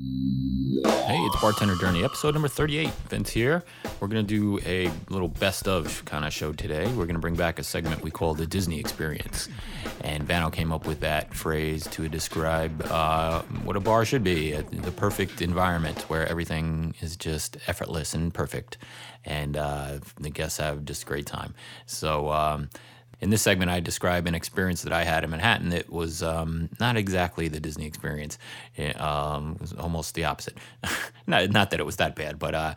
Hey, it's Bartender Journey, episode number 38. Vince here. We're going to do a little best of kind of show today. We're going to bring back a segment we call the Disney Experience. And Vano came up with that phrase to describe uh, what a bar should be uh, the perfect environment where everything is just effortless and perfect. And uh, the guests have just a great time. So, um, in this segment, I describe an experience that I had in Manhattan that was um, not exactly the Disney experience. It, um, it was almost the opposite. not, not that it was that bad, but uh,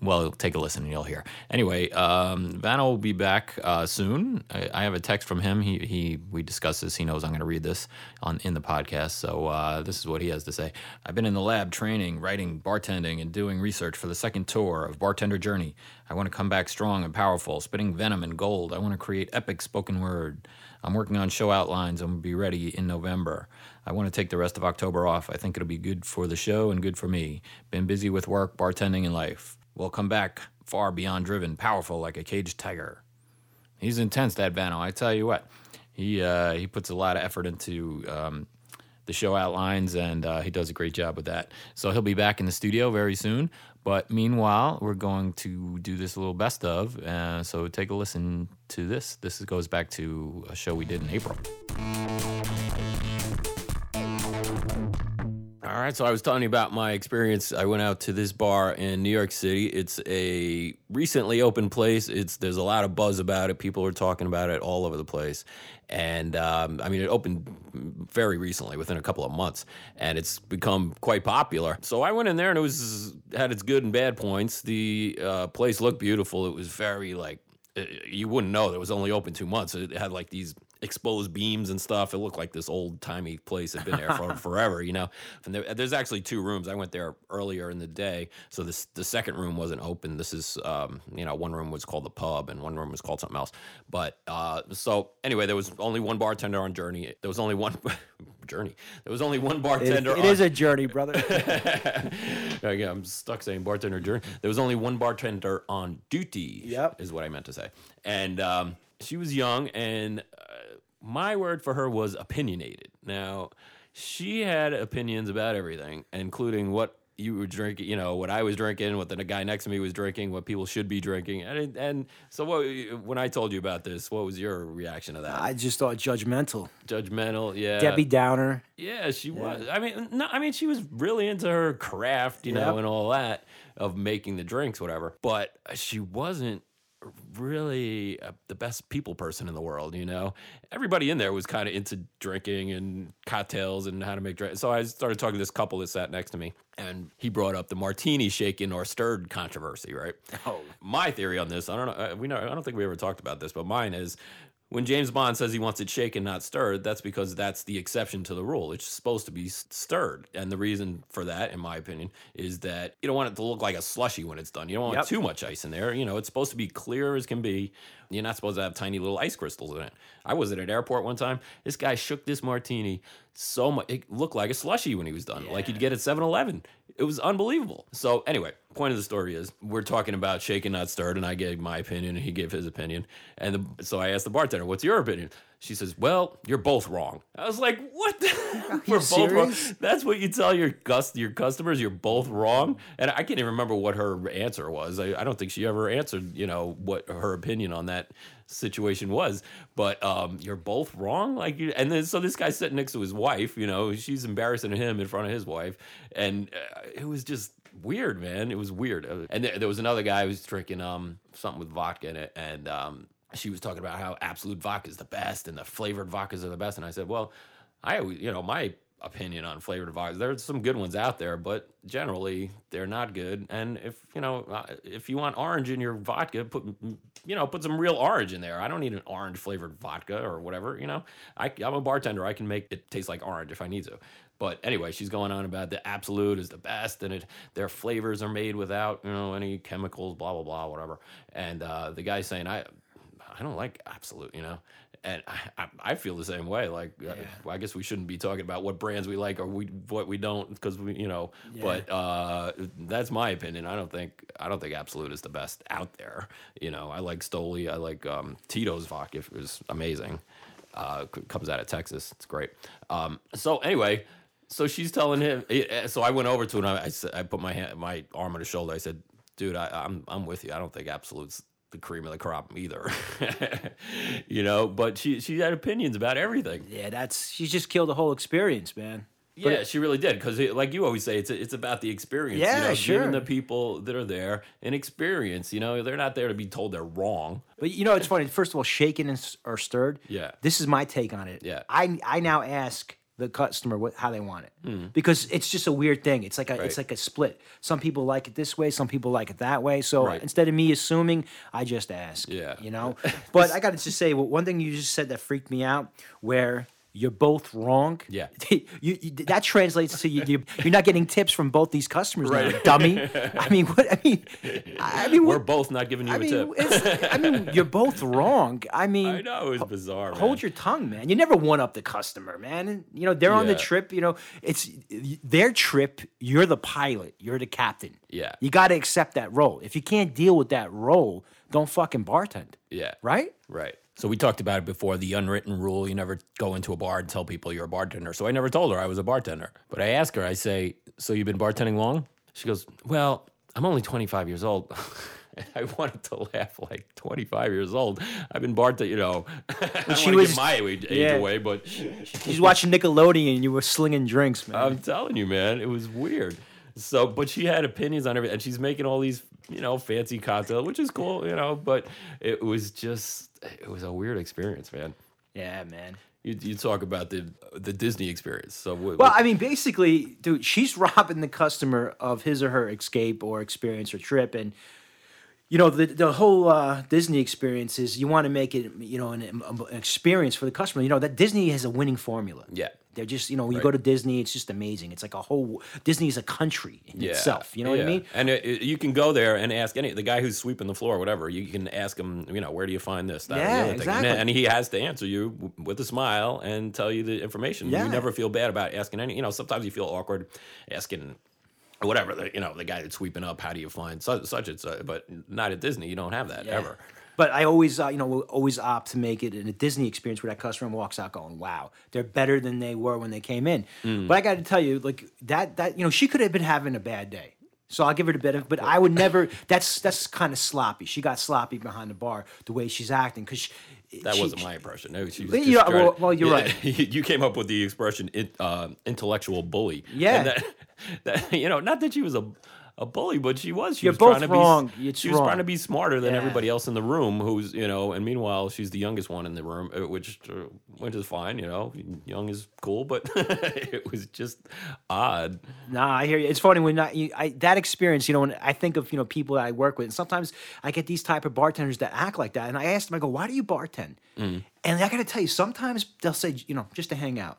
well, take a listen and you'll hear. Anyway, um, Vano will be back uh, soon. I, I, have a text from him. He, he we discussed this. He knows I'm going to read this on in the podcast. So uh, this is what he has to say. I've been in the lab training, writing, bartending, and doing research for the second tour of Bartender Journey. I want to come back strong and powerful, spitting venom and gold. I want to create epic spoken word. I'm working on show outlines and will be ready in November. I want to take the rest of October off. I think it'll be good for the show and good for me. Been busy with work, bartending, and life. We'll come back far beyond driven, powerful like a caged tiger. He's intense, that Vano. I tell you what, he uh, he puts a lot of effort into um, the show outlines, and uh, he does a great job with that. So he'll be back in the studio very soon. But meanwhile, we're going to do this little best of. Uh, so take a listen to this. This goes back to a show we did in April. All right, so I was talking about my experience. I went out to this bar in New York City. It's a recently opened place. It's there's a lot of buzz about it. People are talking about it all over the place, and um, I mean it opened very recently, within a couple of months, and it's become quite popular. So I went in there, and it was had its good and bad points. The uh, place looked beautiful. It was very like you wouldn't know that it was only open two months. It had like these exposed beams and stuff. It looked like this old timey place had been there for forever, you know. And there, there's actually two rooms. I went there earlier in the day, so this the second room wasn't open. This is, um, you know, one room was called the pub and one room was called something else. But uh, so anyway, there was only one bartender on Journey. There was only one journey. There was only one bartender. It, it on, is a journey, brother. yeah, I'm stuck saying bartender journey. There was only one bartender on duty. Yep, is what I meant to say. And um, she was young and. Uh, my word for her was opinionated. Now, she had opinions about everything, including what you were drinking, you know, what I was drinking, what the guy next to me was drinking, what people should be drinking. And, and so what, when I told you about this, what was your reaction to that? I just thought judgmental. Judgmental, yeah. Debbie Downer. Yeah, she yeah. was. I mean, no, I mean, she was really into her craft, you yep. know, and all that of making the drinks, whatever. But she wasn't really uh, the best people person in the world, you know? Everybody in there was kind of into drinking and cocktails and how to make drinks. So I started talking to this couple that sat next to me, and he brought up the martini shaken or stirred controversy, right? Oh. My theory on this, I don't know, uh, we know, I don't think we ever talked about this, but mine is when James Bond says he wants it shaken, not stirred, that's because that's the exception to the rule. It's supposed to be stirred. And the reason for that, in my opinion, is that you don't want it to look like a slushy when it's done. You don't want yep. too much ice in there. You know, it's supposed to be clear as can be. You're not supposed to have tiny little ice crystals in it. I was at an airport one time. This guy shook this martini so much. It looked like a slushy when he was done, yeah. like you'd get at 7 Eleven. It was unbelievable. So, anyway, point of the story is we're talking about shaken, not stirred, and I gave my opinion and he gave his opinion. And the, so I asked the bartender, What's your opinion? She says, "Well, you're both wrong." I was like, "What? We're both serious? wrong." That's what you tell your cust- your customers. You're both wrong, and I can't even remember what her answer was. I, I don't think she ever answered. You know what her opinion on that situation was. But um, you're both wrong. Like, you, and then so this guy's sitting next to his wife. You know, she's embarrassing him in front of his wife, and uh, it was just weird, man. It was weird. And there, there was another guy who was drinking um something with vodka in it, and um she was talking about how Absolut vodka is the best and the flavored vodkas are the best. And I said, well, I you know my opinion on flavored vodkas. There's some good ones out there, but generally they're not good. And if you know uh, if you want orange in your vodka, put you know put some real orange in there. I don't need an orange flavored vodka or whatever. You know, I, I'm a bartender. I can make it taste like orange if I need to. But anyway, she's going on about the Absolut is the best, and it their flavors are made without you know any chemicals, blah blah blah, whatever. And uh, the guy's saying, I I don't like Absolut, you know. And I, I feel the same way. Like, uh, yeah. I guess we shouldn't be talking about what brands we like or we what we don't because we, you know. Yeah. But uh, that's my opinion. I don't think I don't think Absolut is the best out there. You know, I like Stoli. I like um, Tito's vodka. It was amazing. Uh, comes out of Texas. It's great. Um, so anyway, so she's telling him. eh, So I went over to him. I, I I put my hand, my arm on his shoulder. I said, "Dude, I, I'm I'm with you. I don't think Absolut's the cream of the crop either." you know, but she she had opinions about everything. Yeah, that's she's just killed the whole experience, man. Yeah, she really did because, like you always say, it's it's about the experience. Yeah, you know, sure. Giving the people that are there an experience. You know, they're not there to be told they're wrong. But you know, it's funny. First of all, shaken and or stirred. Yeah. This is my take on it. Yeah. I I now ask the customer what how they want it because it's just a weird thing. It's like a it's Hmm. Like a split. Some people like it this way. Some people like it that way. So Right. instead of me assuming, I just ask. Yeah. You know. but I got to just say, well, one thing you just said that freaked me out, where. You're both wrong. Yeah. you, you, that translates to you, you. You're not getting tips from both these customers, now, Right. dummy. I mean, what? I mean, I mean, We're both not giving you I a mean, tip. I mean, you're both wrong. I mean, I know it was bizarre. Hold your tongue, man. You never one up the customer, man. And you know they're on the trip. You know it's their trip. You're the pilot. You're the captain. Yeah. you got to accept that role. If you can't deal with that role, don't fucking bartend. Yeah. Right? Right. So we talked about it before the unwritten rule you never go into a bar and tell people you're a bartender. So I never told her I was a bartender. But I asked her, I say, So you've been bartending long? She goes, Well, I'm only 25 years old. I wanted to laugh like 25 years old. I've been bartending, you know. She was- my age, yeah. away, but She's watching Nickelodeon. and You were slinging drinks, man. I'm telling you, man, it was weird. So, but she had opinions on everything, and she's making all these, you know, fancy cocktails, which is cool, you know. But it was just, it was a weird experience, man. yeah, man. You, you talk about the the Disney experience. So, what, Well, I mean, basically, dude, she's robbing the customer of his or her escape or experience or trip, and you know the the whole uh, Disney experience is you want to make it you know an, an experience for the customer. You know that Disney has a winning formula. Yeah. they're just you know when you go to Disney, it's just amazing. It's like a whole Disney is a country in yeah, itself. You know what I mean? And it, it- you can go there and ask any the guy who's sweeping the floor, or whatever. You can ask him, you know, where do you find this? That, Yeah, exactly. And, and he has to answer you w- with a smile and tell you the information. Yeah. You never feel bad about asking any. You know, sometimes you feel awkward asking. Whatever the you know the guy that's sweeping up, how do you find such such and such? But not at Disney, you don't have that Yeah. ever. But I always, uh, you know, always opt to make it in a Disney experience where that customer walks out going, "Wow, they're better than they were when they came in." Mm. But I got to tell you, like that, that you know, she could have been having a bad day, so I'll give her the benefit. But I would never. That's that's kind of sloppy. She got sloppy behind the bar the way she's acting because That wasn't my impression. No, she was Well, just yeah, trying- well- well, you're Yeah, right. You came up with the expression uh, "intellectual bully." Yeah. And that, that you know, not that she was a a bully, but she was. She You're was both trying to wrong. Be, It's she was wrong. trying to be smarter than Yeah. everybody else in the room. Who's you know, and meanwhile, she's the youngest one in the room, uh, which uh, which is fine. You know, young is cool, but it was just odd. Nah, I hear you. It's funny when I, you, I that experience. You know, when I think of you know people that I work with, and sometimes I get these type of bartenders that act like that, and I ask them, I go, "Why do you bartend?" Mm. And I got to tell you, sometimes they'll say, you know, just to hang out.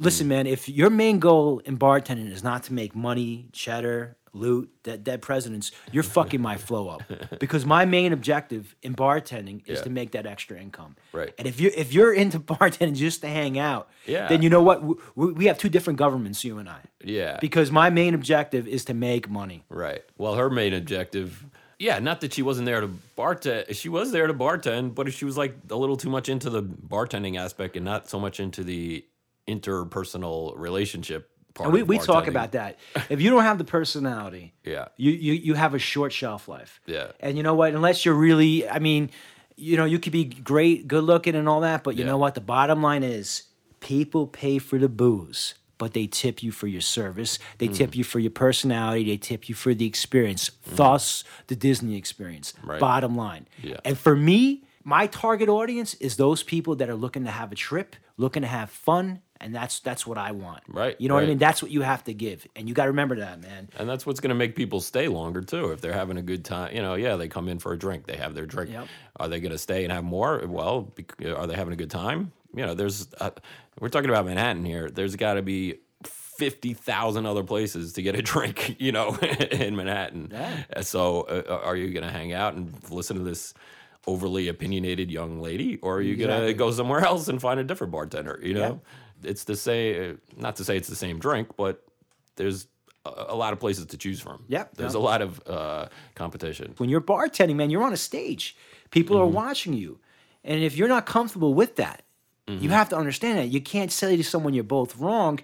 Mm. Listen, man, if your main goal in bartending is not to make money, cheddar, loot, dead, dead presidents, you're fucking my flow up. Because my main objective in bartending is Yeah. to make that extra income. Right. And if you if you're into bartending just to hang out, Yeah. then you know what? We, we have two different governments, you and I. Yeah. Because my main objective is to make money. Right. Well, her main objective, yeah, not that she wasn't there to bartend. She was there to bartend, but she was like a little too much into the bartending aspect and not so much into the interpersonal relationship part. And we, we talk about that. If you don't have the personality, Yeah. you, you you have a short shelf life. Yeah. And you know what? Unless you're really, I mean, you know, you could be great, good looking, and all that, but you Yeah. know what? The bottom line is, people pay for the booze, but they tip you for your service. They Mm. tip you for your personality. They tip you for the experience. Thus, the Disney experience. Right. Bottom line. Yeah. And for me, my target audience is those people that are looking to have a trip, looking to have fun, and that's that's what I want. Right, You know what I mean? That's what you have to give, and you got to remember that, man. And that's what's going to make people stay longer too. If they're having a good time, you know, yeah, they come in for a drink, they have their drink. Yep. Are they going to stay and have more? Well, are they having a good time? You know, there's uh, we're talking about Manhattan here. There's got to be fifty thousand other places to get a drink. You know, in Manhattan. Yeah. So, uh, are you going to hang out and listen to this? Overly opinionated young lady, or are you gonna go somewhere else and find a different bartender? You know, it's the same. Not to say it's the same drink, but there's a, lot of places to choose from. Yep. There's Yeah. a lot of uh, competition. When you're bartending, man, you're on a stage. People Mm-hmm. are watching you, and if you're not comfortable with that, Mm-hmm. you have to understand that you can't say to someone you're both wrong.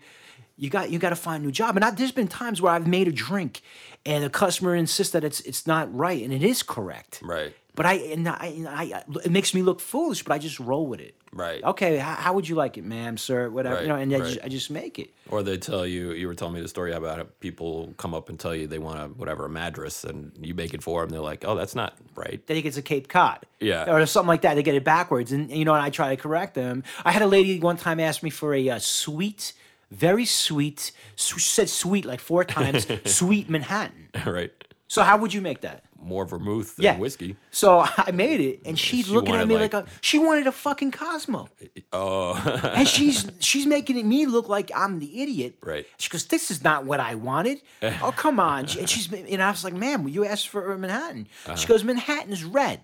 You got you got to find a new job. And I, there's been times where I've made a drink, and the customer insists that it's it's not right, and it is correct. Right. But I and I, and I it makes me look foolish, but I just roll with it. Right. Okay. How, how would you like it, ma'am, sir, whatever, Right, you know? And I, right. just, I just make it. Or they tell you, you were telling me the story about it. People come up and tell you they want a whatever a madras, and you make it for them. They're like, "Oh, that's not right." They think it's a Cape Cod. Yeah. Or something like that. They get it backwards. And, you know, and I try to correct them. I had a lady one time ask me for a uh, sweet, very sweet, she said sweet like four times, sweet Manhattan. right. So how would you make that? More vermouth than Yeah. whiskey. So I made it, and she's She looking at me like- like, a she wanted a fucking Cosmo, Oh, and she's she's making me look like I'm the idiot. Right. She goes, "This is not what I wanted." oh come on! And she's and I was like, "Ma'am, you asked for a Manhattan." Uh-huh. She goes, "Manhattan's red."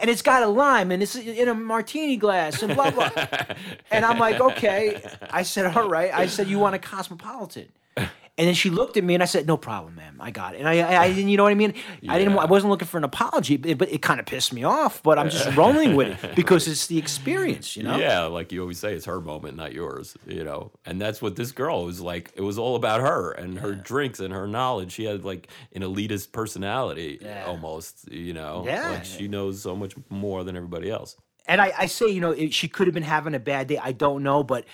and it's got a lime and it's in a martini glass and blah blah. and I'm like, okay. I said, all right. I said, you want a cosmopolitan? And then she looked at me and I said, "No problem, ma'am. I got it." And I, I, I didn't, you know what I mean? I didn't. I wasn't looking for an apology, but, but it kind of pissed me off. But I'm just rolling with it because it's the experience, you know. yeah. Like you always say, it's her moment, not yours. You know, and that's what this girl was like. It was all about her and her drinks and her knowledge. She had like an elitist personality, Yeah. almost. You know, Yeah. like she knows so much more than everybody else. And I, I say, you know, it, she could have been having a bad day. I don't know, but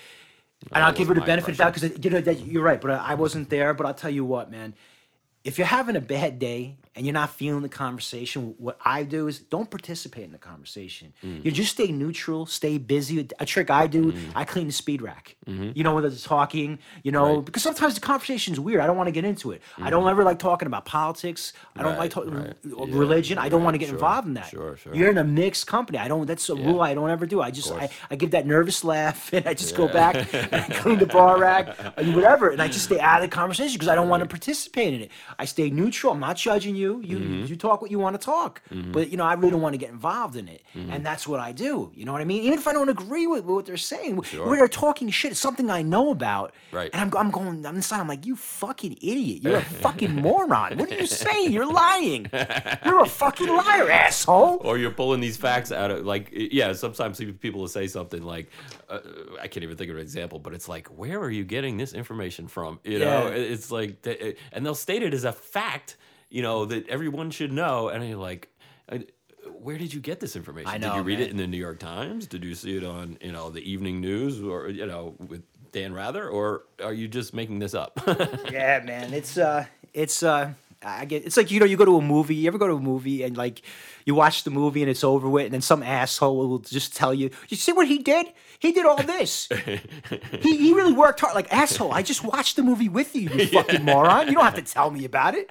and I'll give her the benefit of the doubt because you know that you're right. But I wasn't there. But I'll tell you what, man. If you're having a bad day and you're not feeling the conversation, what I do is don't participate in the conversation. Mm. You just stay neutral, stay busy. A trick I do, I clean the speed rack. You know, whether it's talking, you know, Mm-hmm. Right. because sometimes the conversation is weird. I don't want to get into it. I don't ever like talking about politics. I don't like Right, talking right. Yeah, religion. I don't want to get sure, involved in that. sure, sure. You're in a mixed company. I don't. That's a rule I don't ever do. I just I, I give that nervous laugh and I just go back and I clean the bar rack and whatever, and I just stay out of the conversation because I don't want to participate in it. I stay neutral. I'm not judging you. You Mm-hmm. you talk what you want to talk, but you know I really don't want to get involved in it, Mm-hmm. and that's what I do. You know what I mean? Even if I don't agree with what they're saying, when they're talking shit, it's something I know about, Right. And I'm I'm going I'm inside. I'm like, you fucking idiot. You're a fucking moron. What are you saying? You're lying. You're a fucking liar, asshole. or you're pulling these facts out of like yeah sometimes people will say something like uh, i can't even think of an example but it's like where are you getting this information from you know Yeah. It's like and they'll state it as a fact you know that everyone should know and you're like where did you get this information? I did you read man. it in the New York Times? Did you see it on, you know, the evening news or, you know, with Dan Rather? Or are you just making this up? Yeah, man. It's uh it's uh I get it's like you know you go to a movie. You ever go to a movie and like you watch the movie and it's over with, and then some asshole will just tell you, "You see what he did? He did all this. he he really worked hard." Like asshole, I just watched the movie with you, you fucking moron. You don't have to tell me about it.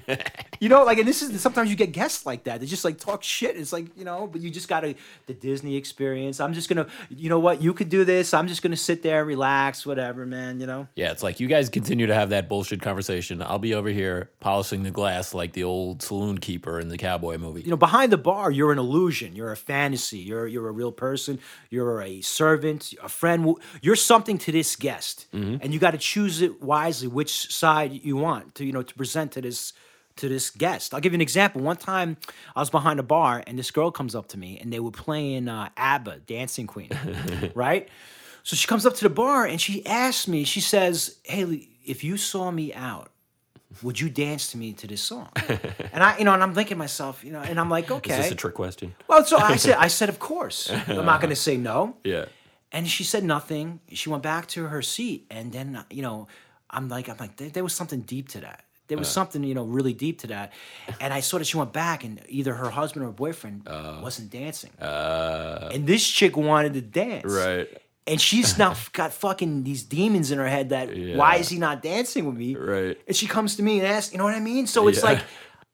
You know, like and this is sometimes you get guests like that. They just like talk shit. It's like you know, but you just got to the Disney experience. I'm just gonna, you know what? You could do this. I'm just gonna sit there, relax, whatever, man. You know. yeah, it's like you guys continue to have that bullshit conversation. I'll be over here polishing the glass like the old saloon keeper in the cowboy movie. you know behind the bar you're an illusion. You're a fantasy. You're you're a real person. You're a servant a friend. You're something to this guest. And you got to choose it wisely which side you want to you know to present to this to this guest. I'll give you an example. One time i was behind a bar and this girl comes up to me and they were playing uh, ABBA dancing queen right? So she comes up to the bar and she asks me she says haley if you saw me out would you dance to me to this song? And I, you know, and I'm thinking to myself, you know, and I'm like, Is okay. this a trick question? Well, so I said, I said, of course. I'm not going to say no. Yeah. And she said nothing. She went back to her seat, and then you know, I'm like, I'm like, there, there was something deep to that. There Uh. was something, you know, really deep to that. And I saw that she went back, and either her husband or boyfriend wasn't dancing, Uh, and this chick wanted to dance. right. And she's now got fucking these demons in her head that why is he not dancing with me? Right. And she comes to me and asks, you know what I mean? So it's Yeah. like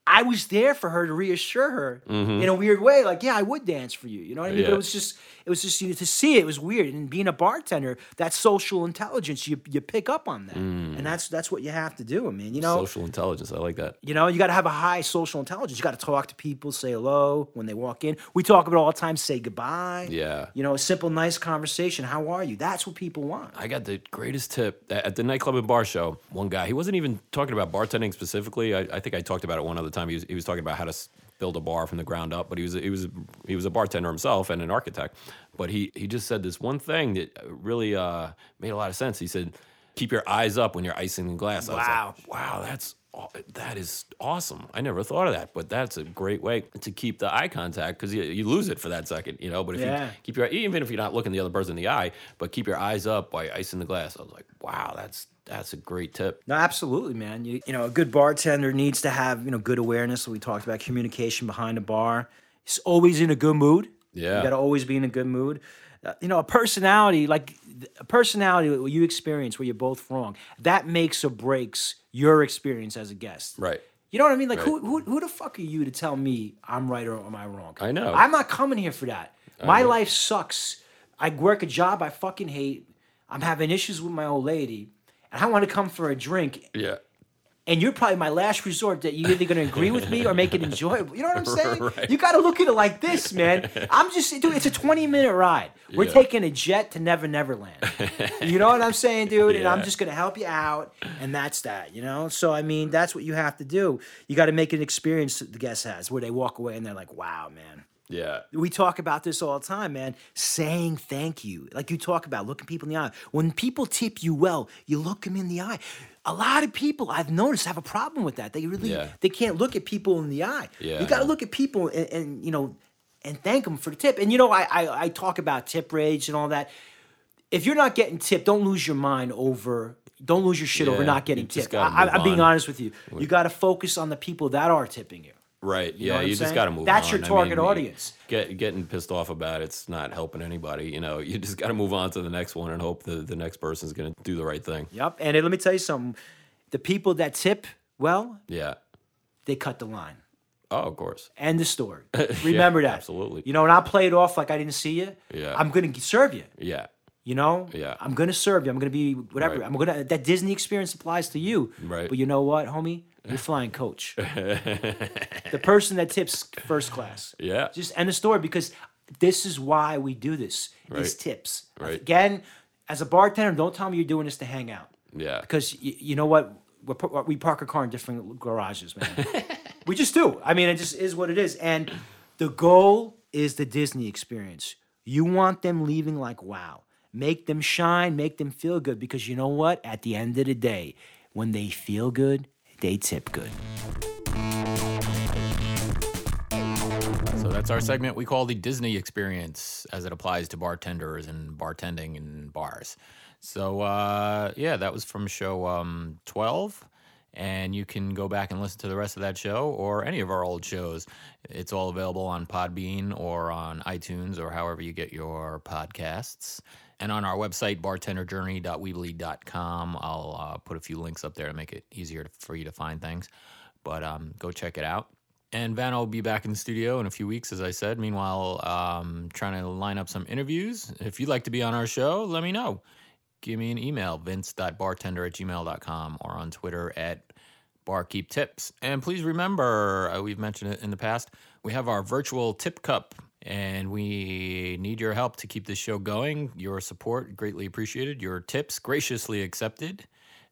I was there for her to reassure her in a weird way, like, yeah, I would dance for you. You know what I mean? But Mm-hmm. It was just it was just you know, to see it, it was weird. And being a bartender, that social intelligence, you you pick up on that. And that's that's what you have to do. I mean, you know, Social intelligence. I like that. you know, you got to have a high social intelligence. You got to talk to people, say hello when they walk in. We talk about it all the time. Say goodbye. Yeah. You know, a simple, nice conversation. How are you? That's what people want. I got the greatest tip at at the nightclub and bar show. One guy, he wasn't even talking about bartending specifically. I, I think I talked about it one other time. He was, he was talking about how to build a bar from the ground up, but he was he was he was a bartender himself and an architect. But he he just said this one thing that really uh, made a lot of sense. He said, keep your eyes up when you're icing the glass. I was Wow. like, wow, that's that is awesome. I never thought of that, but that's a great way to keep the eye contact because you, you lose it for that second, you know. But if Yeah. you keep your even if you're not looking the other person in the eye, but keep your eyes up you're icing the glass. I was like, wow, that's that's a great tip. No, absolutely, man. You, you know, a good bartender needs to have, you know, good awareness. We talked about communication behind the bar. He's always in a good mood. Yeah. You got to always be in a good mood. Uh, you know, a personality, like a personality that you experience where you're both wrong, that makes or breaks your experience as a guest. Right. You know what I mean? Like, who, who, who the fuck are you to tell me I'm right or am I wrong? I know. I'm not coming here for that. My life sucks. I work a job I fucking hate. I'm having issues with my old lady, and I want to come for a drink. Yeah. And you're probably my last resort that you're either going to agree with me or make it enjoyable. You know what I'm saying? Right. You got to look at it like this, man. I'm just, dude, it's a 20 minute ride. We're Yeah. taking a jet to Never Never Land. You know what I'm saying, dude? And I'm just going to help you out. And that's that, you know? So, I mean, that's what you have to do. You got to make an experience that the guest has where they walk away and they're like, wow, man. Yeah. We talk about this all the time, man. Saying thank you. Like you talk about looking people in the eye. When people tip you well, you look them in the eye. A lot of people I've noticed have a problem with that. They really Yeah. they can't look at people in the eye. Yeah, you got to look at people and, and you know and thank them for the tip. And you know I, I I talk about tip rage and all that. If you're not getting tipped, don't lose your mind over. Don't lose your shit over not getting tipped. I, I'm being honest with you. You got to focus on the people that are tipping you. Right. know Yeah. You just got to move That's on. your I target mean, audience. Get, getting pissed off about it's not helping anybody. You know, you just got to move on to the next one and hope the, the next person's going to do the right thing. Yep. And let me tell you something. The people that tip well, Yeah. they cut the line. Oh, of course. End the story. Remember that. absolutely. You know, and I'll play it off like I didn't see you. Yeah. I'm gonna serve you. Yeah. You know. Yeah. I'm gonna serve you. I'm gonna be whatever. Right. I'm gonna. That Disney experience applies to you. Right. But you know what, homie? You're flying coach. the person that tips first class. Yeah. Just end the story because this is why we do this. These Right. tips. Right. Again, as a bartender, don't tell me you're doing this to hang out. Yeah. because y- you know what We're, we park a car in different garages man we just do i mean it just is what it is and the goal is the disney experience you want them leaving like wow make them shine make them feel good because you know what at the end of the day when they feel good they tip good So that's our segment we call the Disney experience as it applies to bartenders and bartending and bars. So uh, yeah, that was from show um, 12. And you can go back and listen to the rest of that show or any of our old shows. It's all available on Podbean or on iTunes or however you get your podcasts. And on our website, bartenderjourney.weebly.com, I'll uh, put a few links up there to make it easier for you to find things. But um, go check it out. And Van will be back in the studio in a few weeks, as I said. Meanwhile, um, trying to line up some interviews. If you'd like to be on our show, let me know. Give me an email, vince.bartender at gmail.com or on Twitter at barkeeptips. And please remember, uh, we've mentioned it in the past, we have our virtual tip cup. And we need your help to keep this show going. Your support greatly appreciated. Your tips graciously accepted.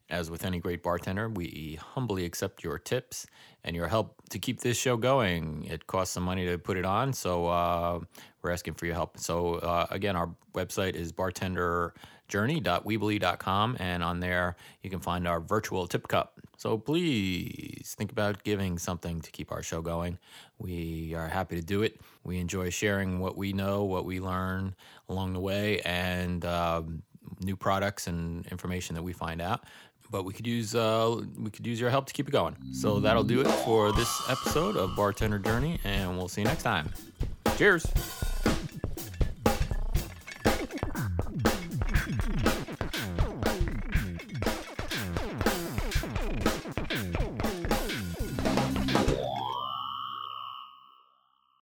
As with any great bartender, we humbly accept your tips and your help to keep this show going. It costs some money to put it on, so uh, we're asking for your help. So, uh, again, our website is bartenderjourney.weebly.com, and on there you can find our virtual tip cup. So, please think about giving something to keep our show going. We are happy to do it. We enjoy sharing what we know, what we learn along the way, and um, new products and information that we find out but we could use uh, we could use your help to keep it going. So that'll do it for this episode of Bartender Journey, and we'll see you next time. Cheers.